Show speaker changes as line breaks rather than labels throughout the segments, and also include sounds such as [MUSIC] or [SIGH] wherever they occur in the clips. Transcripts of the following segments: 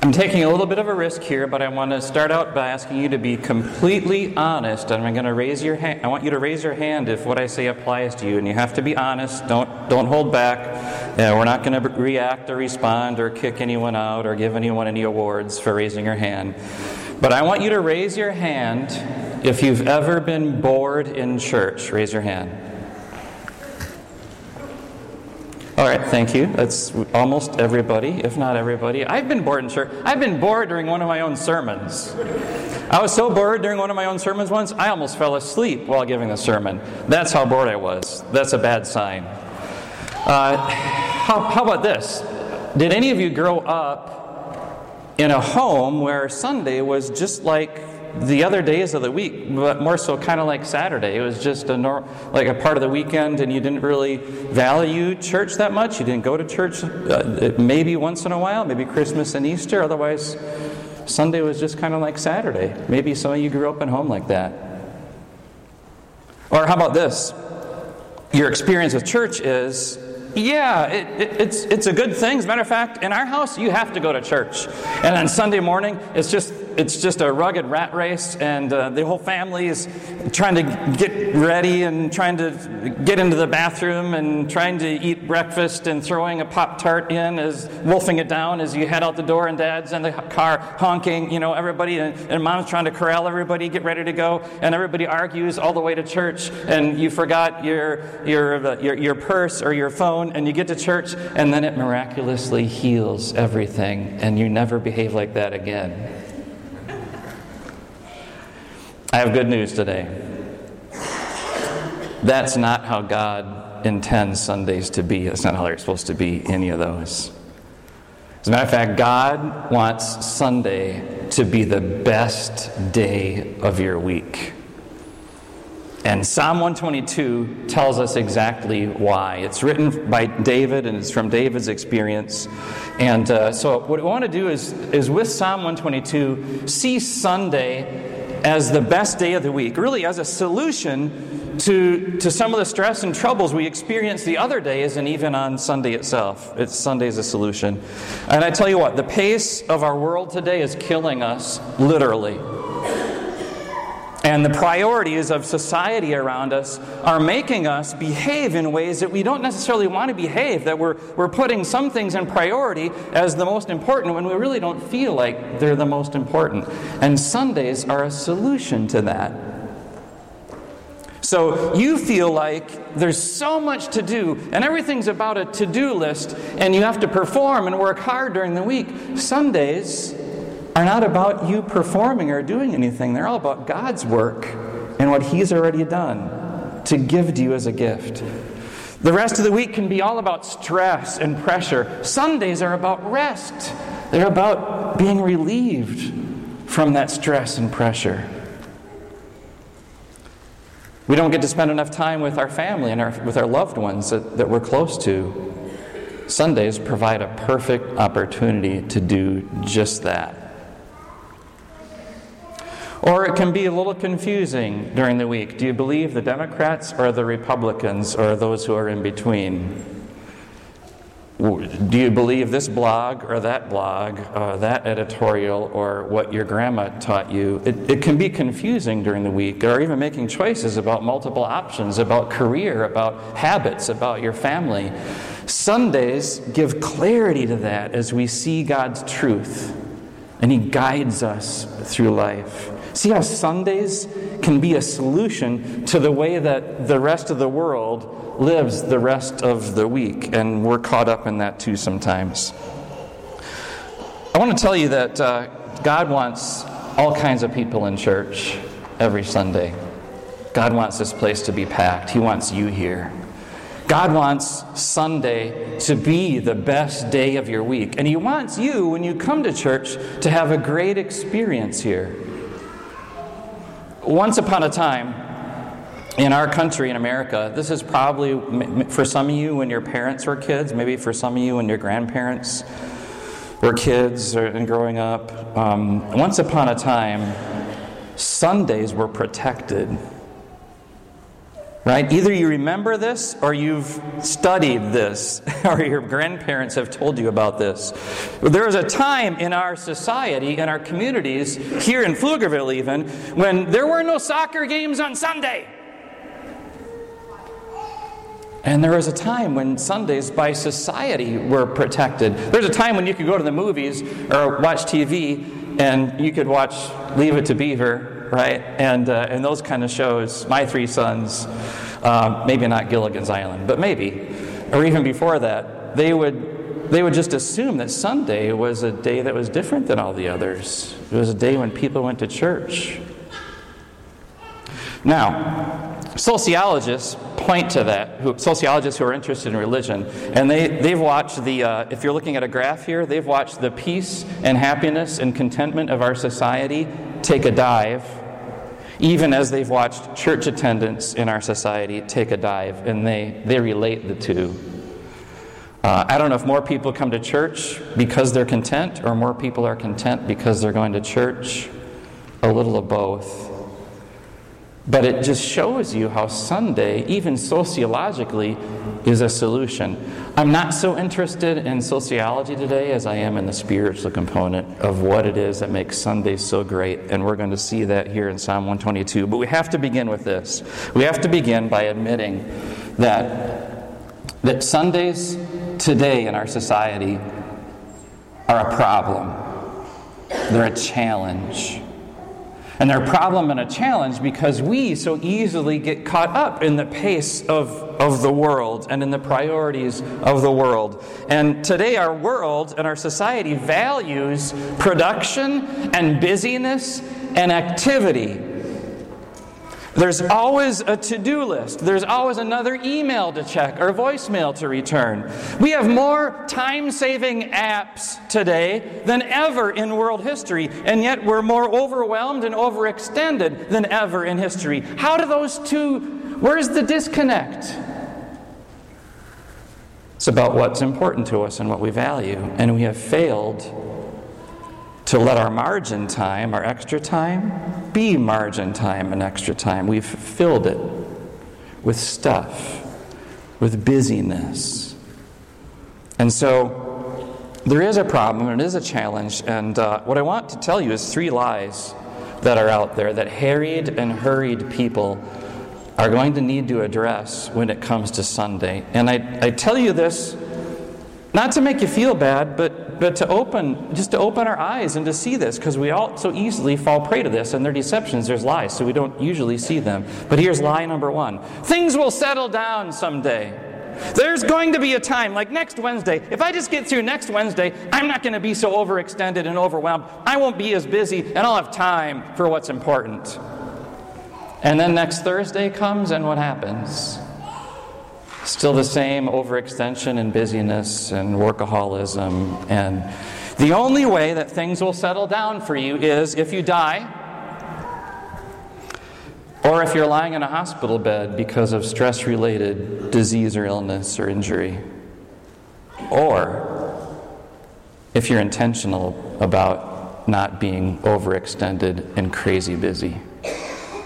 I'm taking a little bit of a risk here, but I want to start out by asking you to be completely honest. And I'm going to raise your hand. I want you to raise your hand if what I say applies to you, and you have to be honest. Don't don't hold back. We're not going to react or respond or kick anyone out or give anyone any awards for raising your hand. But I want you to raise your hand if you've ever been bored in church. Raise your hand. All right, thank you. That's almost everybody, if not everybody. I've been bored in church. I've been bored during one of my own sermons. I was so bored during one of my own sermons once, I almost fell asleep while giving the sermon. That's how bored I was. That's a bad sign. Uh, how, how about this? Did any of you grow up in a home where Sunday was just like the other days of the week, but more so kind of like Saturday. It was just a nor- like a part of the weekend, and you didn't really value church that much. You didn't go to church uh, maybe once in a while, maybe Christmas and Easter. Otherwise, Sunday was just kind of like Saturday. Maybe some of you grew up in home like that. Or how about this? Your experience with church is yeah, it, it, it's, it's a good thing. As a matter of fact, in our house, you have to go to church. And on Sunday morning, it's just it's just a rugged rat race, and uh, the whole family is trying to get ready and trying to get into the bathroom and trying to eat breakfast and throwing a Pop Tart in as wolfing it down as you head out the door, and dad's in the car honking, you know, everybody, and, and mom's trying to corral everybody, get ready to go, and everybody argues all the way to church, and you forgot your, your, uh, your, your purse or your phone, and you get to church, and then it miraculously heals everything, and you never behave like that again. I have good news today. That's not how God intends Sundays to be. That's not how they're supposed to be, any of those. As a matter of fact, God wants Sunday to be the best day of your week. And Psalm 122 tells us exactly why. It's written by David and it's from David's experience. And uh, so, what we want to do is, is with Psalm 122, see Sunday as the best day of the week, really as a solution to, to some of the stress and troubles we experience the other days and even on Sunday itself. It's Sunday's a solution. And I tell you what, the pace of our world today is killing us, literally. And the priorities of society around us are making us behave in ways that we don't necessarily want to behave, that we're, we're putting some things in priority as the most important when we really don't feel like they're the most important. And Sundays are a solution to that. So you feel like there's so much to do, and everything's about a to do list, and you have to perform and work hard during the week. Sundays are not about you performing or doing anything. They're all about God's work and what He's already done to give to you as a gift. The rest of the week can be all about stress and pressure. Sundays are about rest, they're about being relieved from that stress and pressure. We don't get to spend enough time with our family and our, with our loved ones that, that we're close to. Sundays provide a perfect opportunity to do just that. Or it can be a little confusing during the week. Do you believe the Democrats or the Republicans or those who are in between? Do you believe this blog or that blog, uh, that editorial, or what your grandma taught you? It, it can be confusing during the week, or even making choices about multiple options, about career, about habits, about your family. Sundays give clarity to that as we see God's truth, and He guides us through life. See how Sundays can be a solution to the way that the rest of the world lives the rest of the week, and we're caught up in that too sometimes. I want to tell you that uh, God wants all kinds of people in church every Sunday. God wants this place to be packed, He wants you here. God wants Sunday to be the best day of your week. And He wants you, when you come to church, to have a great experience here. Once upon a time, in our country, in America, this is probably for some of you when your parents were kids, maybe for some of you when your grandparents were kids and growing up. Um, once upon a time, Sundays were protected. Right? Either you remember this or you've studied this [LAUGHS] or your grandparents have told you about this. There was a time in our society, in our communities, here in Pflugerville even, when there were no soccer games on Sunday. And there was a time when Sundays by society were protected. There's a time when you could go to the movies or watch TV and you could watch Leave It to Beaver right? And, uh, and those kind of shows, My Three Sons, uh, maybe not Gilligan's Island, but maybe, or even before that, they would, they would just assume that Sunday was a day that was different than all the others. It was a day when people went to church. Now, sociologists point to that, who, sociologists who are interested in religion, and they, they've watched the, uh, if you're looking at a graph here, they've watched the peace and happiness and contentment of our society take a dive, even as they've watched church attendance in our society take a dive, and they, they relate the two. Uh, I don't know if more people come to church because they're content, or more people are content because they're going to church. A little of both. But it just shows you how Sunday, even sociologically, is a solution. I'm not so interested in sociology today as I am in the spiritual component of what it is that makes Sunday so great. And we're going to see that here in Psalm 122. But we have to begin with this. We have to begin by admitting that, that Sundays today in our society are a problem, they're a challenge. And they're a problem and a challenge because we so easily get caught up in the pace of, of the world and in the priorities of the world. And today, our world and our society values production and busyness and activity there's always a to do list. There's always another email to check or voicemail to return. We have more time saving apps today than ever in world history, and yet we're more overwhelmed and overextended than ever in history. How do those two, where's the disconnect? It's about what's important to us and what we value, and we have failed to let our margin time, our extra time, be margin time and extra time. We've filled it with stuff, with busyness. And so there is a problem and it is a challenge. And uh, what I want to tell you is three lies that are out there that harried and hurried people are going to need to address when it comes to Sunday. And I, I tell you this not to make you feel bad, but but to open, just to open our eyes and to see this, because we all so easily fall prey to this, and their deceptions, there's lies, so we don't usually see them. But here's lie number one things will settle down someday. There's going to be a time, like next Wednesday. If I just get through next Wednesday, I'm not going to be so overextended and overwhelmed. I won't be as busy, and I'll have time for what's important. And then next Thursday comes, and what happens? Still the same overextension and busyness and workaholism. And the only way that things will settle down for you is if you die or if you're lying in a hospital bed because of stress related disease or illness or injury. Or if you're intentional about not being overextended and crazy busy.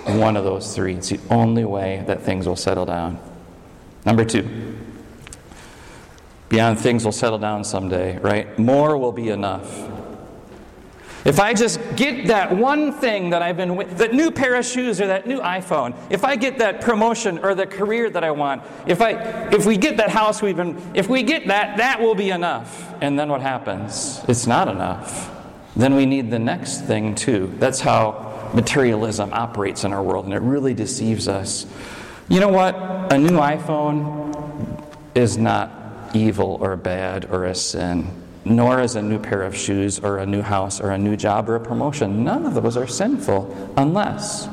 One of those three. It's the only way that things will settle down. Number two, beyond things will settle down someday, right? More will be enough. If I just get that one thing that I've been with, that new pair of shoes or that new iPhone, if I get that promotion or the career that I want, if I if we get that house we've been if we get that, that will be enough. And then what happens? It's not enough. Then we need the next thing too. That's how materialism operates in our world, and it really deceives us. You know what? A new iPhone is not evil or bad or a sin, nor is a new pair of shoes or a new house or a new job or a promotion. None of those are sinful unless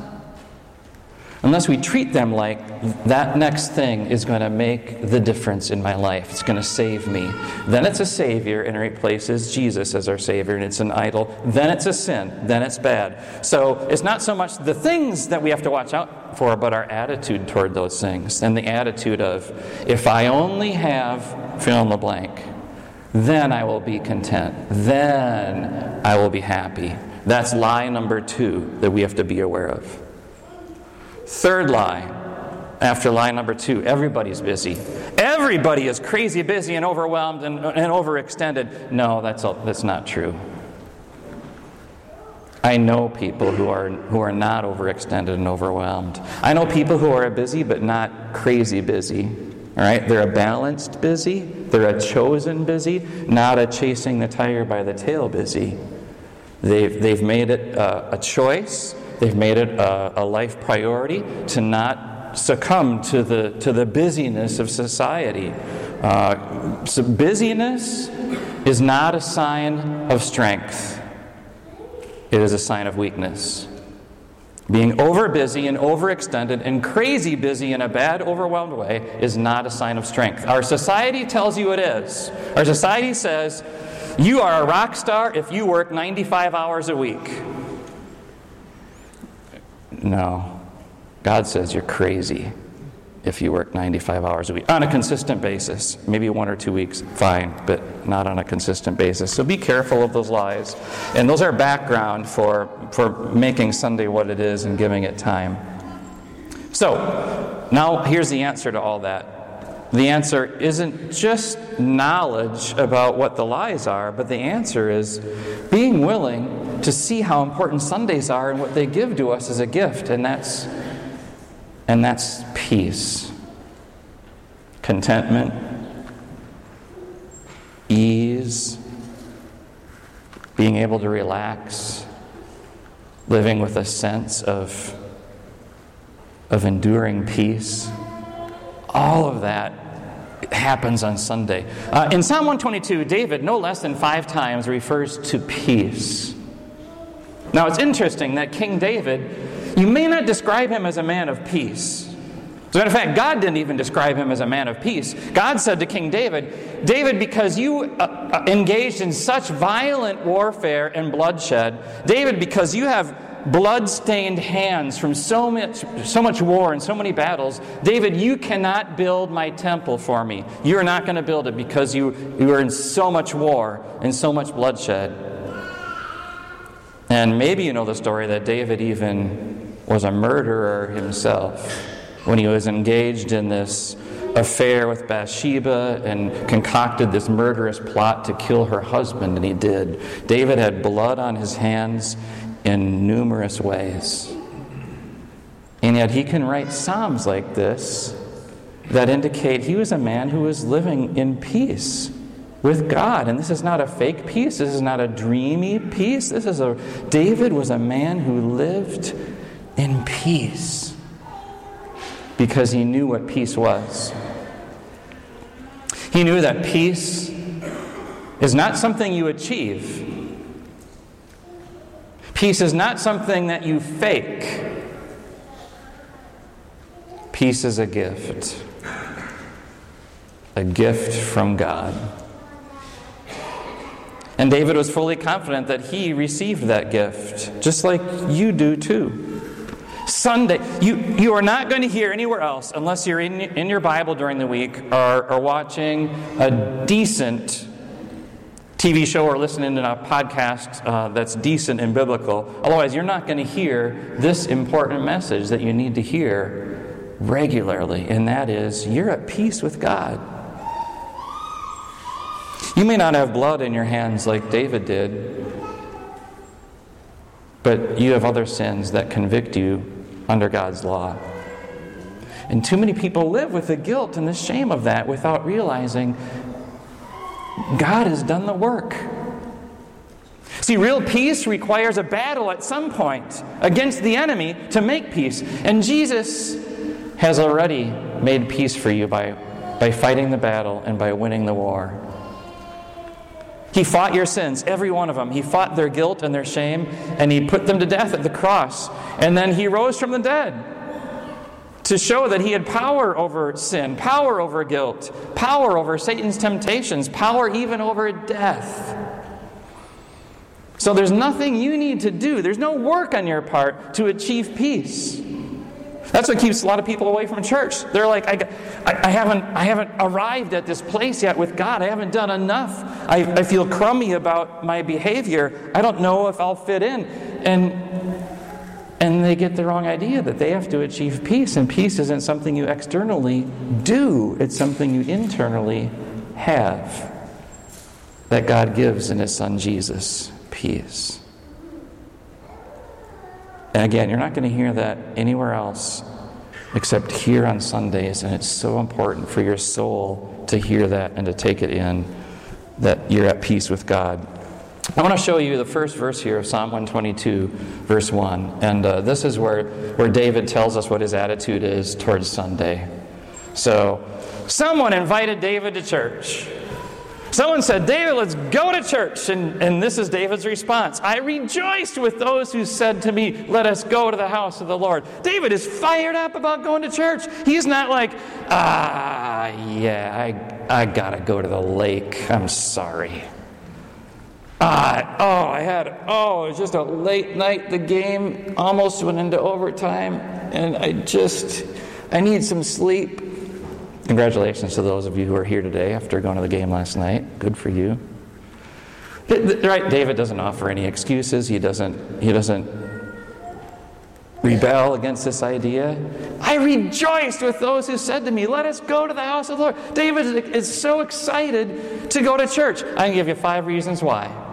unless we treat them like that next thing is going to make the difference in my life. It's going to save me. Then it's a Savior and it replaces Jesus as our Savior and it's an idol. Then it's a sin. Then it's bad. So it's not so much the things that we have to watch out for, but our attitude toward those things. And the attitude of, if I only have fill in the blank, then I will be content. Then I will be happy. That's lie number two that we have to be aware of. Third lie after lie number two. Everybody's busy. Everybody is crazy busy and overwhelmed and, and overextended. No, that's, all, that's not true. I know people who are, who are not overextended and overwhelmed. I know people who are busy but not crazy busy. All right? They're a balanced busy, they're a chosen busy, not a chasing the tiger by the tail busy. They've, they've made it a, a choice, they've made it a, a life priority to not succumb to the, to the busyness of society. Uh, so busyness is not a sign of strength it is a sign of weakness. Being over busy and overextended and crazy busy in a bad, overwhelmed way is not a sign of strength. Our society tells you it is. Our society says you are a rock star if you work 95 hours a week. No. God says you're crazy if you work 95 hours a week on a consistent basis. Maybe one or two weeks, fine, but not on a consistent basis. So be careful of those lies. And those are background for, for making Sunday what it is and giving it time. So, now here's the answer to all that. The answer isn't just knowledge about what the lies are, but the answer is being willing to see how important Sundays are and what they give to us as a gift, and that's and that's peace, contentment, ease, being able to relax, living with a sense of, of enduring peace. All of that happens on Sunday. Uh, in Psalm 122, David, no less than five times, refers to peace. Now, it's interesting that King David you may not describe him as a man of peace. As a matter of fact, God didn't even describe him as a man of peace. God said to King David, David, because you uh, uh, engaged in such violent warfare and bloodshed, David, because you have blood-stained hands from so much, so much war and so many battles, David, you cannot build my temple for me. You're not going to build it because you, you are in so much war and so much bloodshed. And maybe you know the story that David even was a murderer himself when he was engaged in this affair with Bathsheba and concocted this murderous plot to kill her husband, and he did. David had blood on his hands in numerous ways. And yet he can write Psalms like this that indicate he was a man who was living in peace with God. And this is not a fake peace. This is not a dreamy peace. This is a David was a man who lived in peace because he knew what peace was. He knew that peace is not something you achieve. Peace is not something that you fake. Peace is a gift. A gift from God. And David was fully confident that he received that gift, just like you do too. Sunday, you, you are not going to hear anywhere else, unless you're in, in your Bible during the week or, or watching a decent TV show or listening to a podcast uh, that's decent and biblical. Otherwise, you're not going to hear this important message that you need to hear regularly, and that is you're at peace with God. You may not have blood in your hands like David did, but you have other sins that convict you under God's law. And too many people live with the guilt and the shame of that without realizing God has done the work. See, real peace requires a battle at some point against the enemy to make peace. And Jesus has already made peace for you by, by fighting the battle and by winning the war. He fought your sins, every one of them. He fought their guilt and their shame, and he put them to death at the cross. And then he rose from the dead to show that he had power over sin, power over guilt, power over Satan's temptations, power even over death. So there's nothing you need to do, there's no work on your part to achieve peace. That's what keeps a lot of people away from church. They're like, I, I, haven't, I haven't arrived at this place yet with God. I haven't done enough. I, I feel crummy about my behavior. I don't know if I'll fit in. And And they get the wrong idea that they have to achieve peace, and peace isn't something you externally do, it's something you internally have. That God gives in His Son Jesus peace. And again, you're not going to hear that anywhere else except here on Sundays, and it's so important for your soul to hear that and to take it in that you're at peace with God. I want to show you the first verse here of Psalm 122, verse 1. And uh, this is where, where David tells us what his attitude is towards Sunday. So, someone invited David to church. Someone said, David, let's go to church. And, and this is David's response I rejoiced with those who said to me, Let us go to the house of the Lord. David is fired up about going to church. He's not like, Ah, yeah, I, I got to go to the lake. I'm sorry. Ah, oh, I had, oh, it was just a late night. The game almost went into overtime. And I just, I need some sleep. Congratulations to those of you who are here today after going to the game last night. Good for you. Right, David doesn't offer any excuses. He doesn't, he doesn't rebel against this idea. I rejoiced with those who said to me, Let us go to the house of the Lord. David is so excited to go to church. I can give you five reasons why.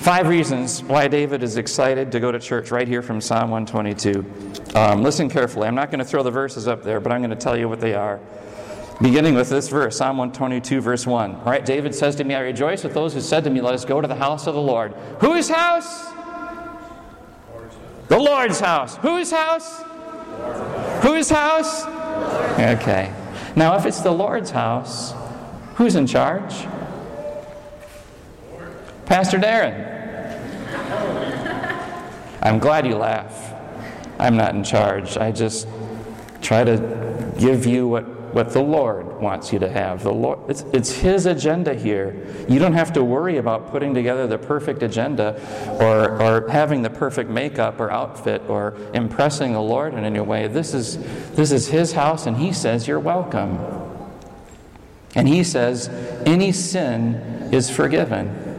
Five reasons why David is excited to go to church right here from Psalm 122. Um, listen carefully. I'm not going to throw the verses up there, but I'm going to tell you what they are. Beginning with this verse, Psalm 122, verse 1. All right, David says to me, I rejoice with those who said to me, Let us go to the house of the Lord. Whose house? The Lord's house. Whose house? Whose house? Okay. Now, if it's the Lord's house, who's in charge? Pastor Darren. I'm glad you laugh. I'm not in charge. I just try to give you what, what the Lord wants you to have. The Lord, it's, it's His agenda here. You don't have to worry about putting together the perfect agenda or, or having the perfect makeup or outfit or impressing the Lord in any way. This is, this is His house, and He says, You're welcome. And He says, Any sin is forgiven.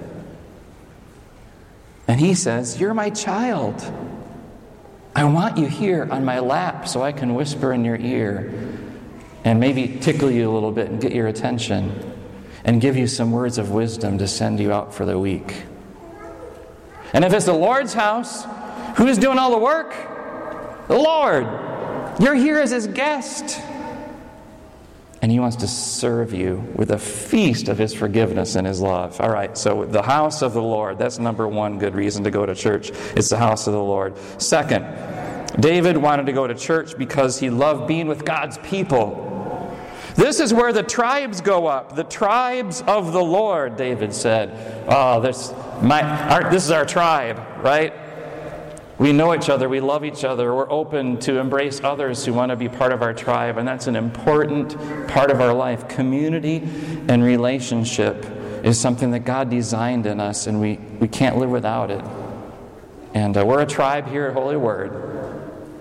And he says, You're my child. I want you here on my lap so I can whisper in your ear and maybe tickle you a little bit and get your attention and give you some words of wisdom to send you out for the week. And if it's the Lord's house, who's doing all the work? The Lord. You're here as his guest and he wants to serve you with a feast of his forgiveness and his love. All right, so the house of the Lord, that's number one good reason to go to church. It's the house of the Lord. Second, David wanted to go to church because he loved being with God's people. This is where the tribes go up, the tribes of the Lord, David said. Oh, this, my, our, this is our tribe, right? We know each other, we love each other, we're open to embrace others who want to be part of our tribe, and that's an important part of our life. Community and relationship is something that God designed in us, and we, we can't live without it. And uh, we're a tribe here at Holy Word,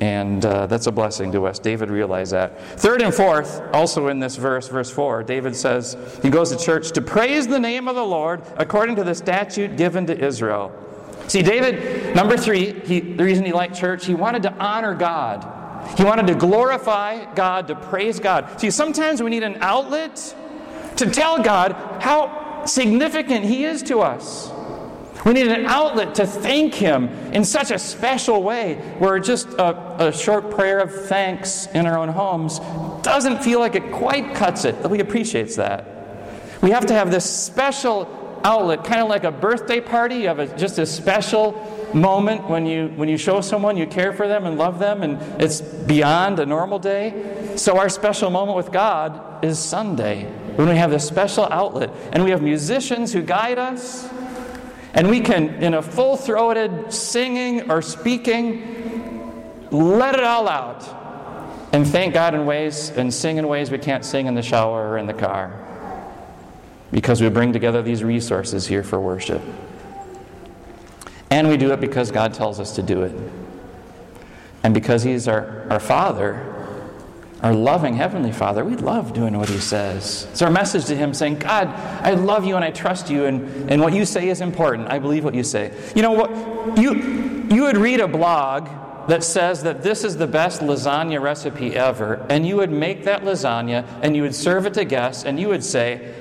and uh, that's a blessing to us. David realized that. Third and fourth, also in this verse, verse 4, David says he goes to church to praise the name of the Lord according to the statute given to Israel. See, David, number three, he, the reason he liked church, he wanted to honor God. He wanted to glorify God, to praise God. See, sometimes we need an outlet to tell God how significant He is to us. We need an outlet to thank Him in such a special way where just a, a, short prayer of thanks in our own homes doesn't feel like it quite cuts it. He appreciates that. We have to have this special outlet, kind of like a birthday party. You have a, just a special moment when you when you show someone you care for them and love them, and it's beyond a normal day. So our special moment with God is Sunday when we have this special outlet, and we have musicians who guide us, and we can, in a full-throated singing or speaking, let it all out. And thank God in ways and sing in ways we can't sing in the shower or in the car because we bring together these resources here for worship. And we do it because God tells us to do it. And because He's our, our Father, our loving Heavenly Father, we love doing what He says. It's our message to Him saying, God, I love you and I trust you, and, and what you say is important. I believe what you say. You know what? You, you would read a blog that says that this is the best lasagna recipe ever, and you would make that lasagna and you would serve it to guests, and you would say,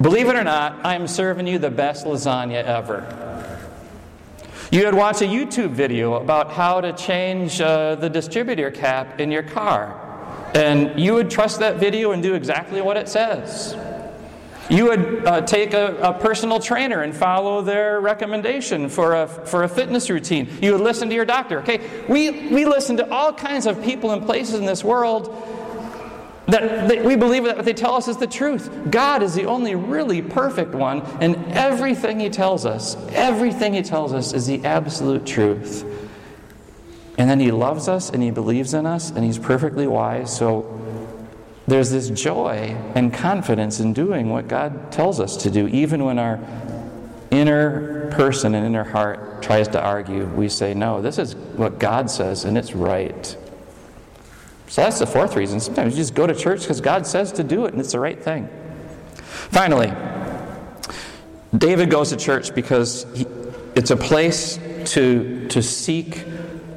Believe it or not, I am serving you the best lasagna ever. You would watch a YouTube video about how to change uh, the distributor cap in your car. And you would trust that video and do exactly what it says. You would uh, take a, a, personal trainer and follow their recommendation for a, for a fitness routine. You would listen to your doctor. Okay, we, we listen to all kinds of people and places in this world that, that we believe that what they tell us is the truth. God is the only really perfect one, and everything He tells us, everything He tells us is the absolute truth. And then He loves us and He believes in us and He's perfectly wise. So there's this joy and confidence in doing what God tells us to do, even when our inner person and inner heart tries to argue. We say, No, this is what God says, and it's right. So that's the fourth reason. Sometimes you just go to church because God says to do it and it's the right thing. Finally, David goes to church because he, it's a place to, to seek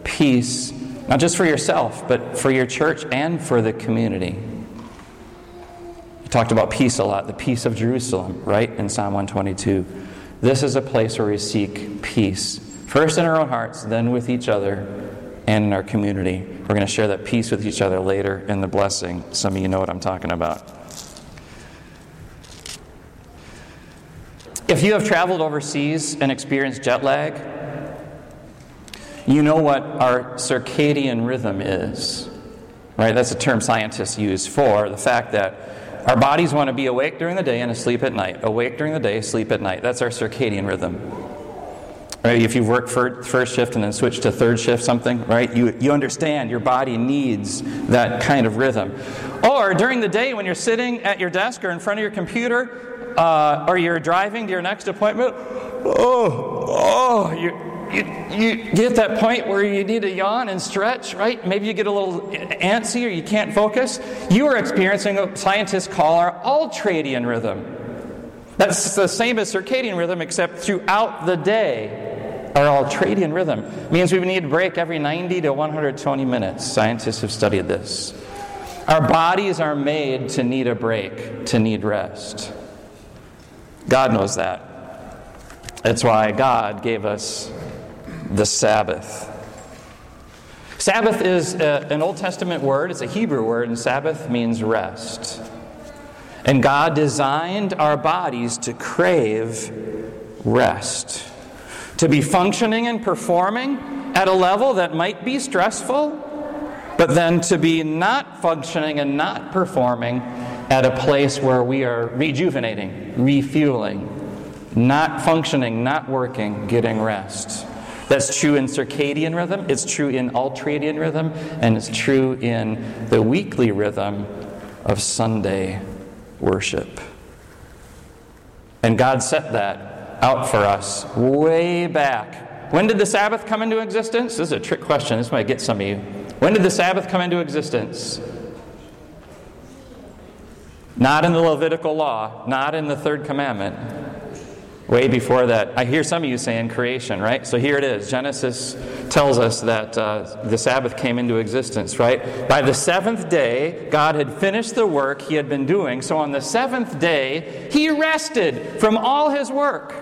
peace, not just for yourself, but for your church and for the community. He talked about peace a lot, the peace of Jerusalem, right, in Psalm 122. This is a place where we seek peace, first in our own hearts, then with each other, and in our community. We're going to share that peace with each other later in the blessing. Some of you know what I'm talking about. If you have traveled overseas and experienced jet lag, you know what our circadian rhythm is. Right? That's a term scientists use for the fact that our bodies want to be awake during the day and asleep at night. Awake during the day, sleep at night. That's our circadian rhythm. Right? If you've worked first shift and then switched to third shift, something, right? You, you understand your body needs that kind of rhythm. Or during the day when you're sitting at your desk or in front of your computer, uh, or you're driving to your next appointment, oh, oh, you, you, you get that point where you need to yawn and stretch, right? Maybe you get a little antsy or you can't focus. You are experiencing what scientists call our ultradian rhythm. That's the same as circadian rhythm, except throughout the day our ultradian rhythm means we need a break every 90 to 120 minutes. Scientists have studied this. Our bodies are made to need a break, to need rest. God knows that. That's why God gave us the Sabbath. Sabbath is a, an Old Testament word, it's a Hebrew word, and Sabbath means rest. And God designed our bodies to crave rest to be functioning and performing at a level that might be stressful, but then to be not functioning and not performing at a place where we are rejuvenating, refueling, not functioning, not working, getting rest. That's true in circadian rhythm, it's true in ultradian rhythm, and it's true in the weekly rhythm of Sunday worship. And God set that out for us way back. When did the Sabbath come into existence? This is a trick question. This might get some of you. When did the Sabbath come into existence? Not in the Levitical law, not in the third commandment. Way before that. I hear some of you saying creation, right? So here it is. Genesis tells us that uh, the Sabbath came into existence, right? By the seventh day, God had finished the work he had been doing. So on the seventh day, he rested from all his work.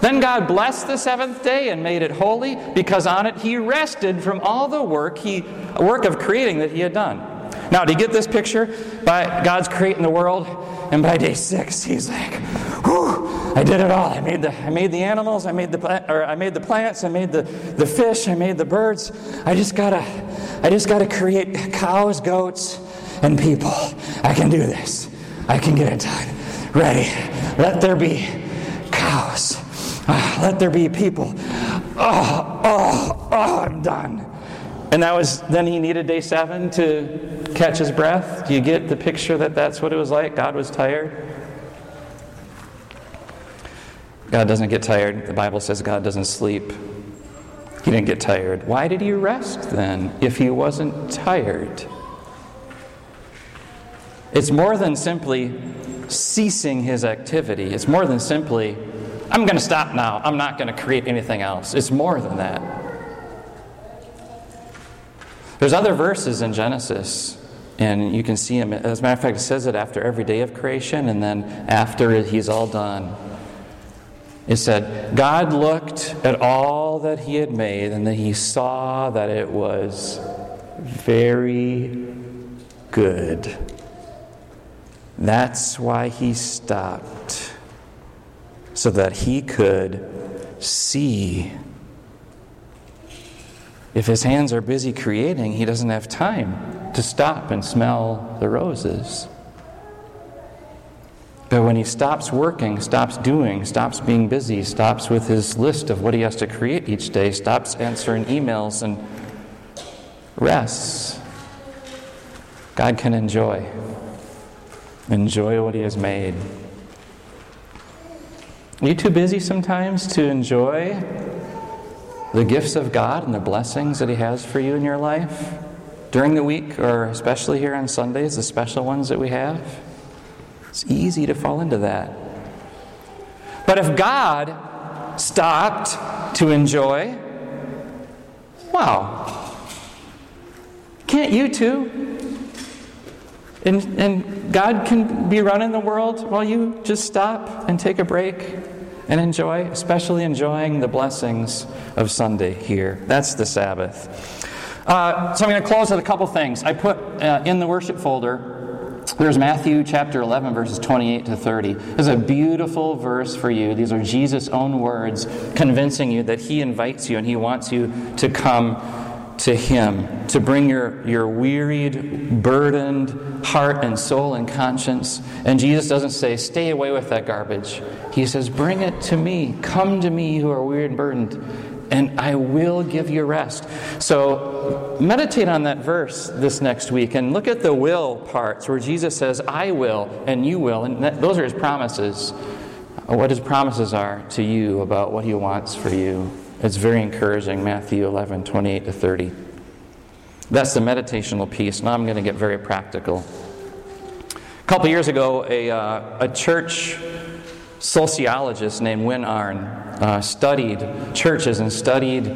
Then God blessed the seventh day and made it holy because on it he rested from all the work he work of creating that he had done. Now, do you get this picture? By God's creating the world, and by day six, He's like, "Whew, I did it all. I made the I made the animals. I made the or I made the plants. I made the the fish. I made the birds. I just gotta I just gotta create cows, goats, and people. I can do this. I can get it done. Ready? Let there be cows." Ah, let there be people. Oh, oh, oh, I'm done. And that was, then he needed day seven to catch his breath. Do you get the picture that that's what it was like? God was tired. God doesn't get tired. The Bible says God doesn't sleep. He didn't get tired. Why did he rest then if he wasn't tired? It's more than simply ceasing his activity. It's more than simply, I'm going to stop now. I'm not going to create anything else. It's more than that. There's other verses in Genesis, and you can see them. As a matter of fact, it says it after every day of creation, and then after he's all done. It said, God looked at all that he had made, and then he saw that it was very good. That's why he stopped, so that he could see. If his hands are busy creating, he doesn't have time to stop and smell the roses. But when he stops working, stops doing, stops being busy, stops with his list of what he has to create each day, stops answering emails, and rests, God can enjoy. Enjoy what he has made. Are you too busy sometimes to enjoy the gifts of God and the blessings that he has for you in your life during the week, or especially here on Sundays, the special ones that we have? It's easy to fall into that. But if God stopped to enjoy, wow, can't you too? And, and God can be running the world while you just stop and take a break and enjoy, especially enjoying the blessings of Sunday here. That's the Sabbath. Uh, so I'm going to close with a couple things. I put uh, in the worship folder there's Matthew chapter 11, verses 28 to 30. There's a beautiful verse for you. These are Jesus' own words convincing you that He invites you and He wants you to come to Him, to bring your, your wearied, burdened heart and soul and conscience. And Jesus doesn't say, stay away with that garbage. He says, bring it to me. Come to me who are weary and burdened and I will give you rest. So meditate on that verse this next week and look at the will parts where Jesus says, I will and you will. And that, those are his promises. What his promises are to you about what he wants for you. It's very encouraging, Matthew 11, 28 to 30. That's the meditational piece. Now I'm going to get very practical. A couple years ago, a, uh, a church sociologist named Win Arn uh, studied churches and studied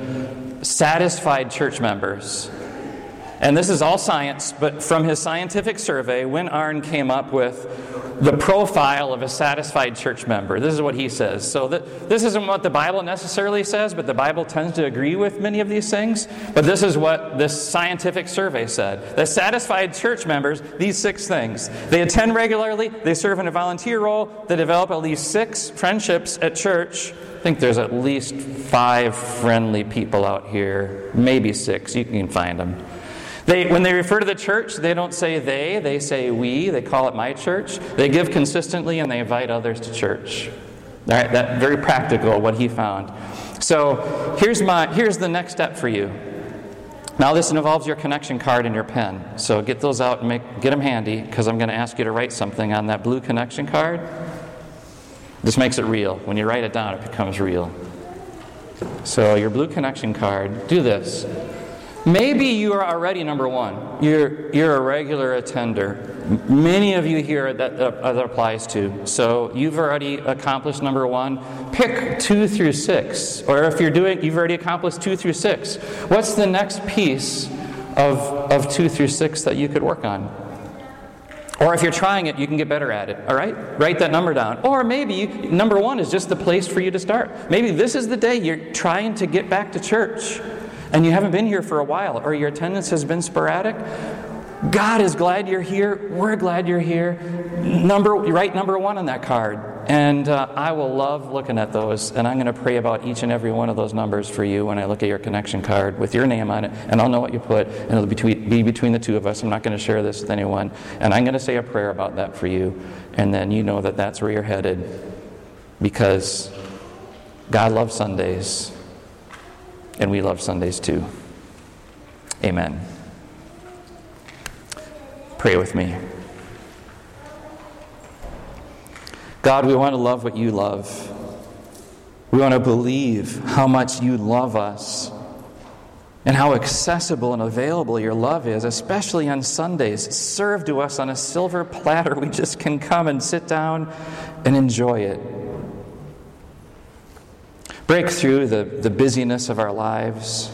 satisfied church members. And this is all science, but from his scientific survey, Win Arn came up with the profile of a satisfied church member. This is what he says. So, that, this isn't what the Bible necessarily says, but the Bible tends to agree with many of these things. But this is what this scientific survey said. The satisfied church members, these six things. They attend regularly, they serve in a volunteer role, they develop at least six friendships at church. I think there's at least five friendly people out here, maybe six. You can find them. They, when they refer to the church, they don't say they, they say we. They call it my church. They give consistently and they invite others to church. All right, that very practical what he found. So here's my here's the next step for you. Now this involves your connection card and your pen. So get those out and make, get them handy because I'm going to ask you to write something on that blue connection card. This makes it real. When you write it down, it becomes real. So your blue connection card, do this. Maybe you are already number one. You're, you're a regular attender. Many of you here that, uh, that applies to. So you've already accomplished number one. Pick two through six. Or if you're doing, you've already accomplished two through six. What's the next piece of, of two through six that you could work on? Or if you're trying it, you can get better at it. All right? Write that number down. Or maybe number one is just the place for you to start. Maybe this is the day you're trying to get back to church and you haven't been here for a while, or your attendance has been sporadic, God is glad you're here. We're glad you're here. Number, write number one on that card. And uh, I will love looking at those. And I'm going to pray about each and every one of those numbers for you when I look at your connection card with your name on it. And I'll know what you put. And it'll be, be between the two of us. I'm not going to share this with anyone. And I'm going to say a prayer about that for you. And then you know that that's where you're headed. Because God loves Sundays. And we love Sundays too. Amen. Pray with me. God, we want to love what you love. We want to believe how much you love us. and how accessible and available your love is, especially on Sundays, served to us on a silver platter. [LAUGHS] We just can come and sit down and enjoy it. Break through the, the busyness of our lives.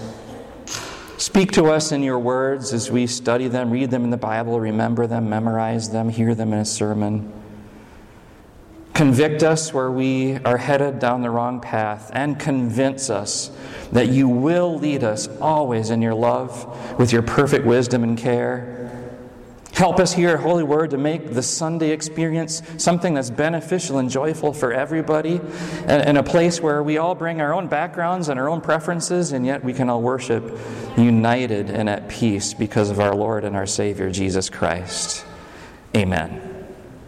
Speak to us in your words as we study them, read them in the Bible, remember them, memorize them, hear them in a sermon. Convict us where we are headed down the wrong path, and convince us that you will lead us always in your love with your perfect wisdom and care. Help us hear Holy Word to make the Sunday experience something that's beneficial and joyful for everybody, and, a place where we all bring our own backgrounds and our own preferences, and yet we can all worship united and at peace because of our Lord and our Savior, Jesus Christ. Amen.